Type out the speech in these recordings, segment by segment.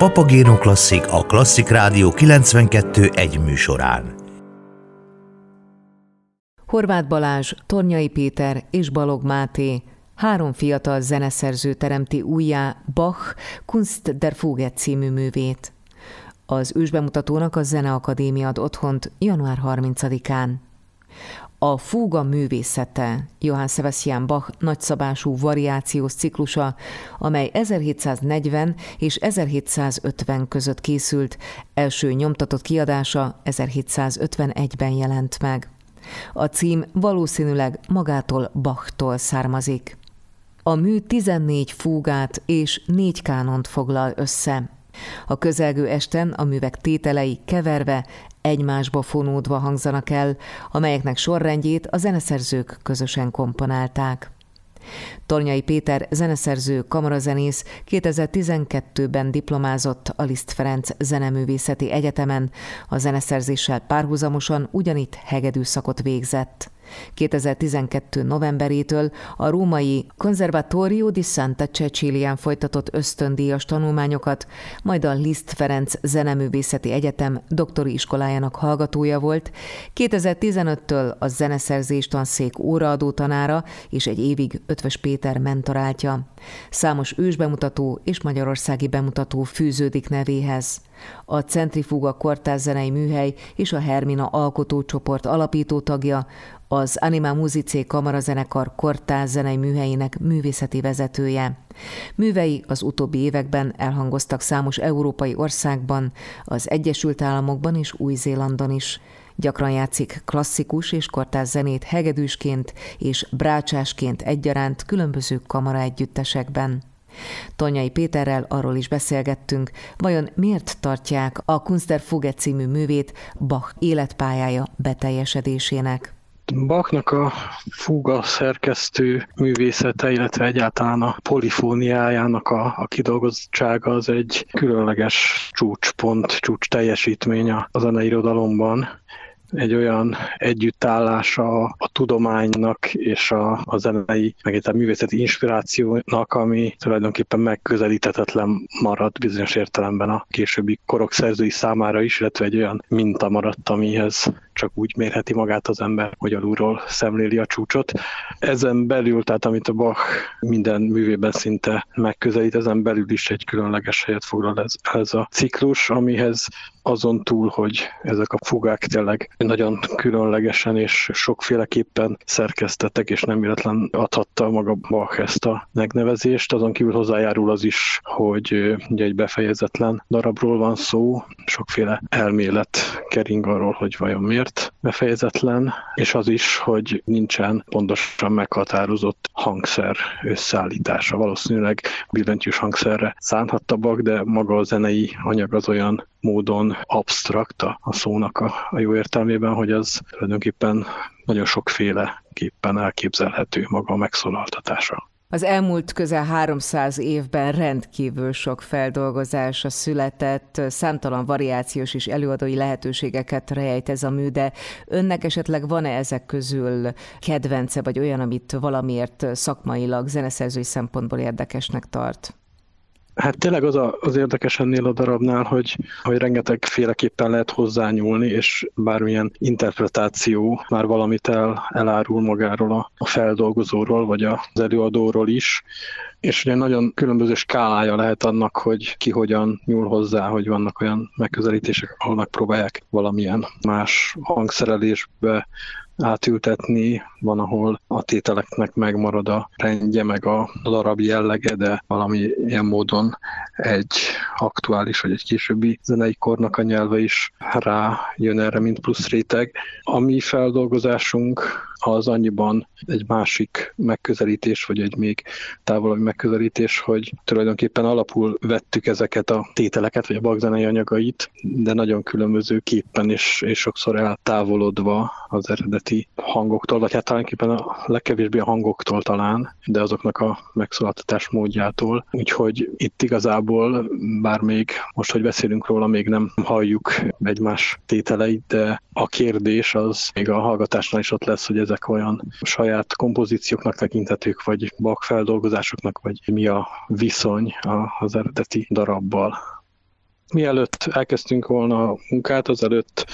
Papagéno Klasszik a Klasszik Rádió 92 egy műsorán. Horváth Balázs, Tornyai Péter és Balog Máté három fiatal zeneszerző teremti újjá Bach Kunst der Fuge című művét. Az ősbemutatónak a Zeneakadémia ad otthont január 30-án. A Fúga művészete Johann Sebastian Bach nagyszabású variációs ciklusa, amely 1740 és 1750 között készült, első nyomtatott kiadása 1751-ben jelent meg. A cím valószínűleg magától Bachtól származik. A mű 14 fúgát és négy kánont foglal össze. A közelgő esten a művek tételei keverve, egymásba fonódva hangzanak el, amelyeknek sorrendjét a zeneszerzők közösen komponálták. Tornyai Péter zeneszerző, kamarazenész 2012-ben diplomázott a Liszt Ferenc Zeneművészeti Egyetemen, a zeneszerzéssel párhuzamosan ugyanitt hegedűszakot végzett. 2012. novemberétől a római Conservatorio di Santa Cecilián folytatott ösztöndíjas tanulmányokat, majd a Liszt Ferenc Zeneművészeti Egyetem doktori iskolájának hallgatója volt, 2015-től a zeneszerzés tanszék óraadó tanára és egy évig Ötvös Péter mentoráltja. Számos ősbemutató és magyarországi bemutató fűződik nevéhez. A Centrifuga Kortázzenei Műhely és a Hermina Alkotócsoport alapító tagja, az Anima Musicae kamarazenekar kortáz zenei műhelyének művészeti vezetője. Művei az utóbbi években elhangoztak számos európai országban, az Egyesült Államokban és Új-Zélandon is. Gyakran játszik klasszikus és kortáz zenét hegedűsként és brácsásként egyaránt különböző kamaraegyüttesekben. Tonyai Péterrel arról is beszélgettünk, vajon miért tartják a Kunster Fuge című művét Bach életpályája beteljesedésének. Bachnak a fuga szerkesztő művészete, illetve egyáltalán a polifóniájának a, a kidolgozottsága az egy különleges csúcspont, csúcs teljesítmény a zeneirodalomban egy olyan együttállása a tudománynak és a, a zenei, meg a művészeti inspirációnak, ami tulajdonképpen megközelíthetetlen maradt bizonyos értelemben a későbbi korok szerzői számára is, illetve egy olyan minta maradt, amihez csak úgy mérheti magát az ember, hogy alulról szemléli a csúcsot. Ezen belül, tehát amit a Bach minden művében szinte megközelít, ezen belül is egy különleges helyet foglal ez, ez a ciklus, amihez azon túl, hogy ezek a fugák tényleg nagyon különlegesen és sokféleképpen szerkesztettek, és nem véletlen adhatta maga Bach ezt a megnevezést. Azon kívül hozzájárul az is, hogy ugye egy befejezetlen darabról van szó, sokféle elmélet kering arról, hogy vajon miért befejezetlen, és az is, hogy nincsen pontosan meghatározott hangszer összeállítása. Valószínűleg billentyűs hangszerre szánhatta Bach, de maga a zenei anyag az olyan módon absztrakt a szónak a, a jó értelmében, hogy az tulajdonképpen nagyon sokféle képpen elképzelhető maga a megszólaltatása. Az elmúlt közel 300 évben rendkívül sok feldolgozása született, számtalan variációs és előadói lehetőségeket rejt ez a mű, de önnek esetleg van-e ezek közül kedvence, vagy olyan, amit valamiért szakmailag, zeneszerzői szempontból érdekesnek tart? Hát tényleg az a, az érdekes ennél a darabnál, hogy, hogy rengeteg féleképpen lehet hozzányúlni, és bármilyen interpretáció már valamit el, elárul magáról a, a feldolgozóról, vagy az előadóról is. És ugye nagyon különböző skálája lehet annak, hogy ki hogyan nyúl hozzá, hogy vannak olyan megközelítések, ahol megpróbálják valamilyen más hangszerelésbe átültetni, van, ahol a tételeknek megmarad a rendje, meg a darab jellege, de valami ilyen módon egy aktuális, vagy egy későbbi zenei kornak a nyelve is rá jön erre, mint plusz réteg. A mi feldolgozásunk az annyiban egy másik megközelítés, vagy egy még távolabbi megközelítés, hogy tulajdonképpen alapul vettük ezeket a tételeket, vagy a bagzenei anyagait, de nagyon különböző képpen és, és sokszor eltávolodva az eredeti hangoktól, vagy hát tulajdonképpen a legkevésbé a hangoktól talán, de azoknak a megszólaltatás módjától. Úgyhogy itt igazából, bár még most, hogy beszélünk róla, még nem halljuk egymás tételeit, de a kérdés az még a hallgatásnál is ott lesz, hogy ezek olyan saját kompozícióknak tekintetők, vagy bakfeldolgozásoknak, vagy mi a viszony az eredeti darabbal. Mielőtt elkezdtünk volna a munkát, azelőtt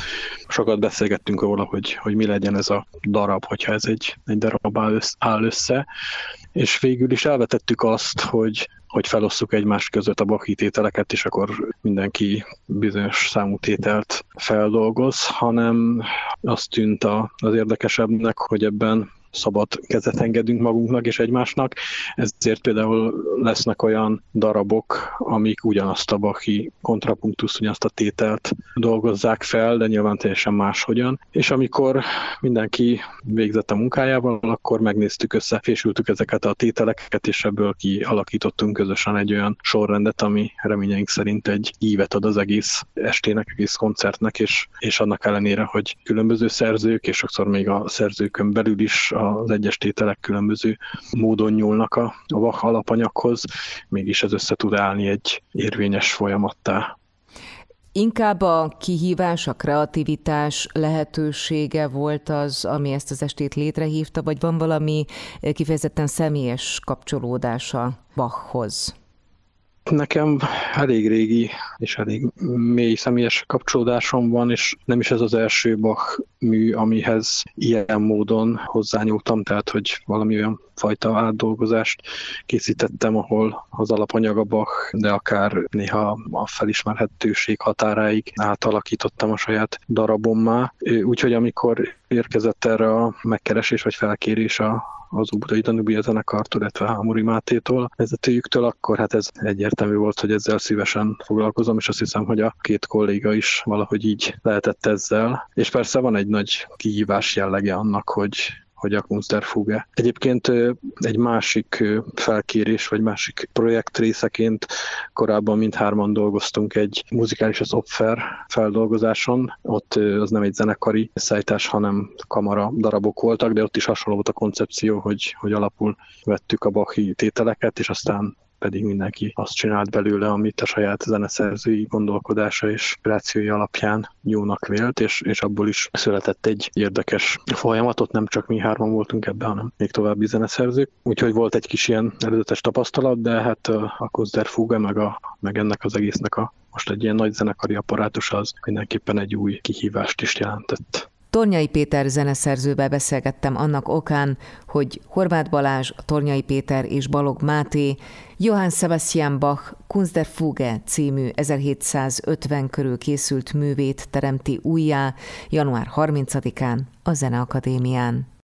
sokat beszélgettünk róla, hogy, hogy mi legyen ez a darab, hogyha ez egy, egy darab áll össze, és végül is elvetettük azt, hogy hogy felosszuk egymás között a Bachi tételeket, és akkor mindenki bizonyos számú tételt feldolgoz, hanem azt tűnt az érdekesebbnek, hogy ebben szabad kezet engedünk magunknak és egymásnak, ezért például lesznek olyan darabok, amik ugyanazt a Bachi kontrapunktus, ugyanazt a tételt dolgozzák fel, de nyilván teljesen máshogyan. És amikor mindenki végzett a munkájával, akkor megnéztük, összefésültük ezeket a tételeket, és ebből kialakítottunk közösen egy olyan sorrendet, ami reményeink szerint egy ívet ad az egész estének, egész koncertnek, és, és annak ellenére, hogy különböző szerzők, és sokszor még a szerzőkön belül is a az egyes tételek különböző módon nyúlnak a, a vak alapanyaghoz, mégis ez össze tud állni egy érvényes folyamattá. Inkább a kihívás, a kreativitás lehetősége volt az, ami ezt az estét létrehívta, vagy van valami kifejezetten személyes kapcsolódása Bachhoz? Nekem elég régi és elég mély személyes kapcsolódásom van, és nem is ez az első Bach mű, amihez ilyen módon hozzányúltam, tehát hogy valami olyan fajta átdolgozást készítettem, ahol az alapanyag a Bach, de akár néha a felismerhetőség határáig átalakítottam a saját darabommá. Úgyhogy amikor érkezett erre a megkeresés vagy felkérés a az Ubudai Danubia zenekartól, illetve Hámori Mátétól, vezetőjüktől, akkor hát ez egyértelmű volt, hogy ezzel szívesen foglalkozom, és azt hiszem, hogy a két kolléga is valahogy így lehetett ezzel. És persze van egy nagy kihívás jellege annak, hogy hogy a Kunsterfuge. Egyébként egy másik felkérés, vagy másik projekt részeként korábban mindhárman dolgoztunk egy muzikális az Opfer feldolgozáson. Ott az nem egy zenekari szállítás, hanem kamara darabok voltak, de ott is hasonló volt a koncepció, hogy, hogy alapul vettük a Bachi tételeket, és aztán pedig mindenki azt csinált belőle, amit a saját zeneszerzői gondolkodása és kreációi alapján jónak vélt, és, és abból is született egy érdekes folyamatot, nem csak mi hárman voltunk ebben, hanem még további zeneszerzők. Úgyhogy volt egy kis ilyen előzetes tapasztalat, de hát a Kozder Fuga, meg, a, meg ennek az egésznek a most egy ilyen nagy zenekari apparátus az mindenképpen egy új kihívást is jelentett. Tornyai Péter zeneszerzővel beszélgettem annak okán, hogy Horváth Balázs, Tornyai Péter és Balog Máté Johann Sebastian Bach Kunst der Fuge című 1750 körül készült művét teremti újjá január 30-án a Zeneakadémián.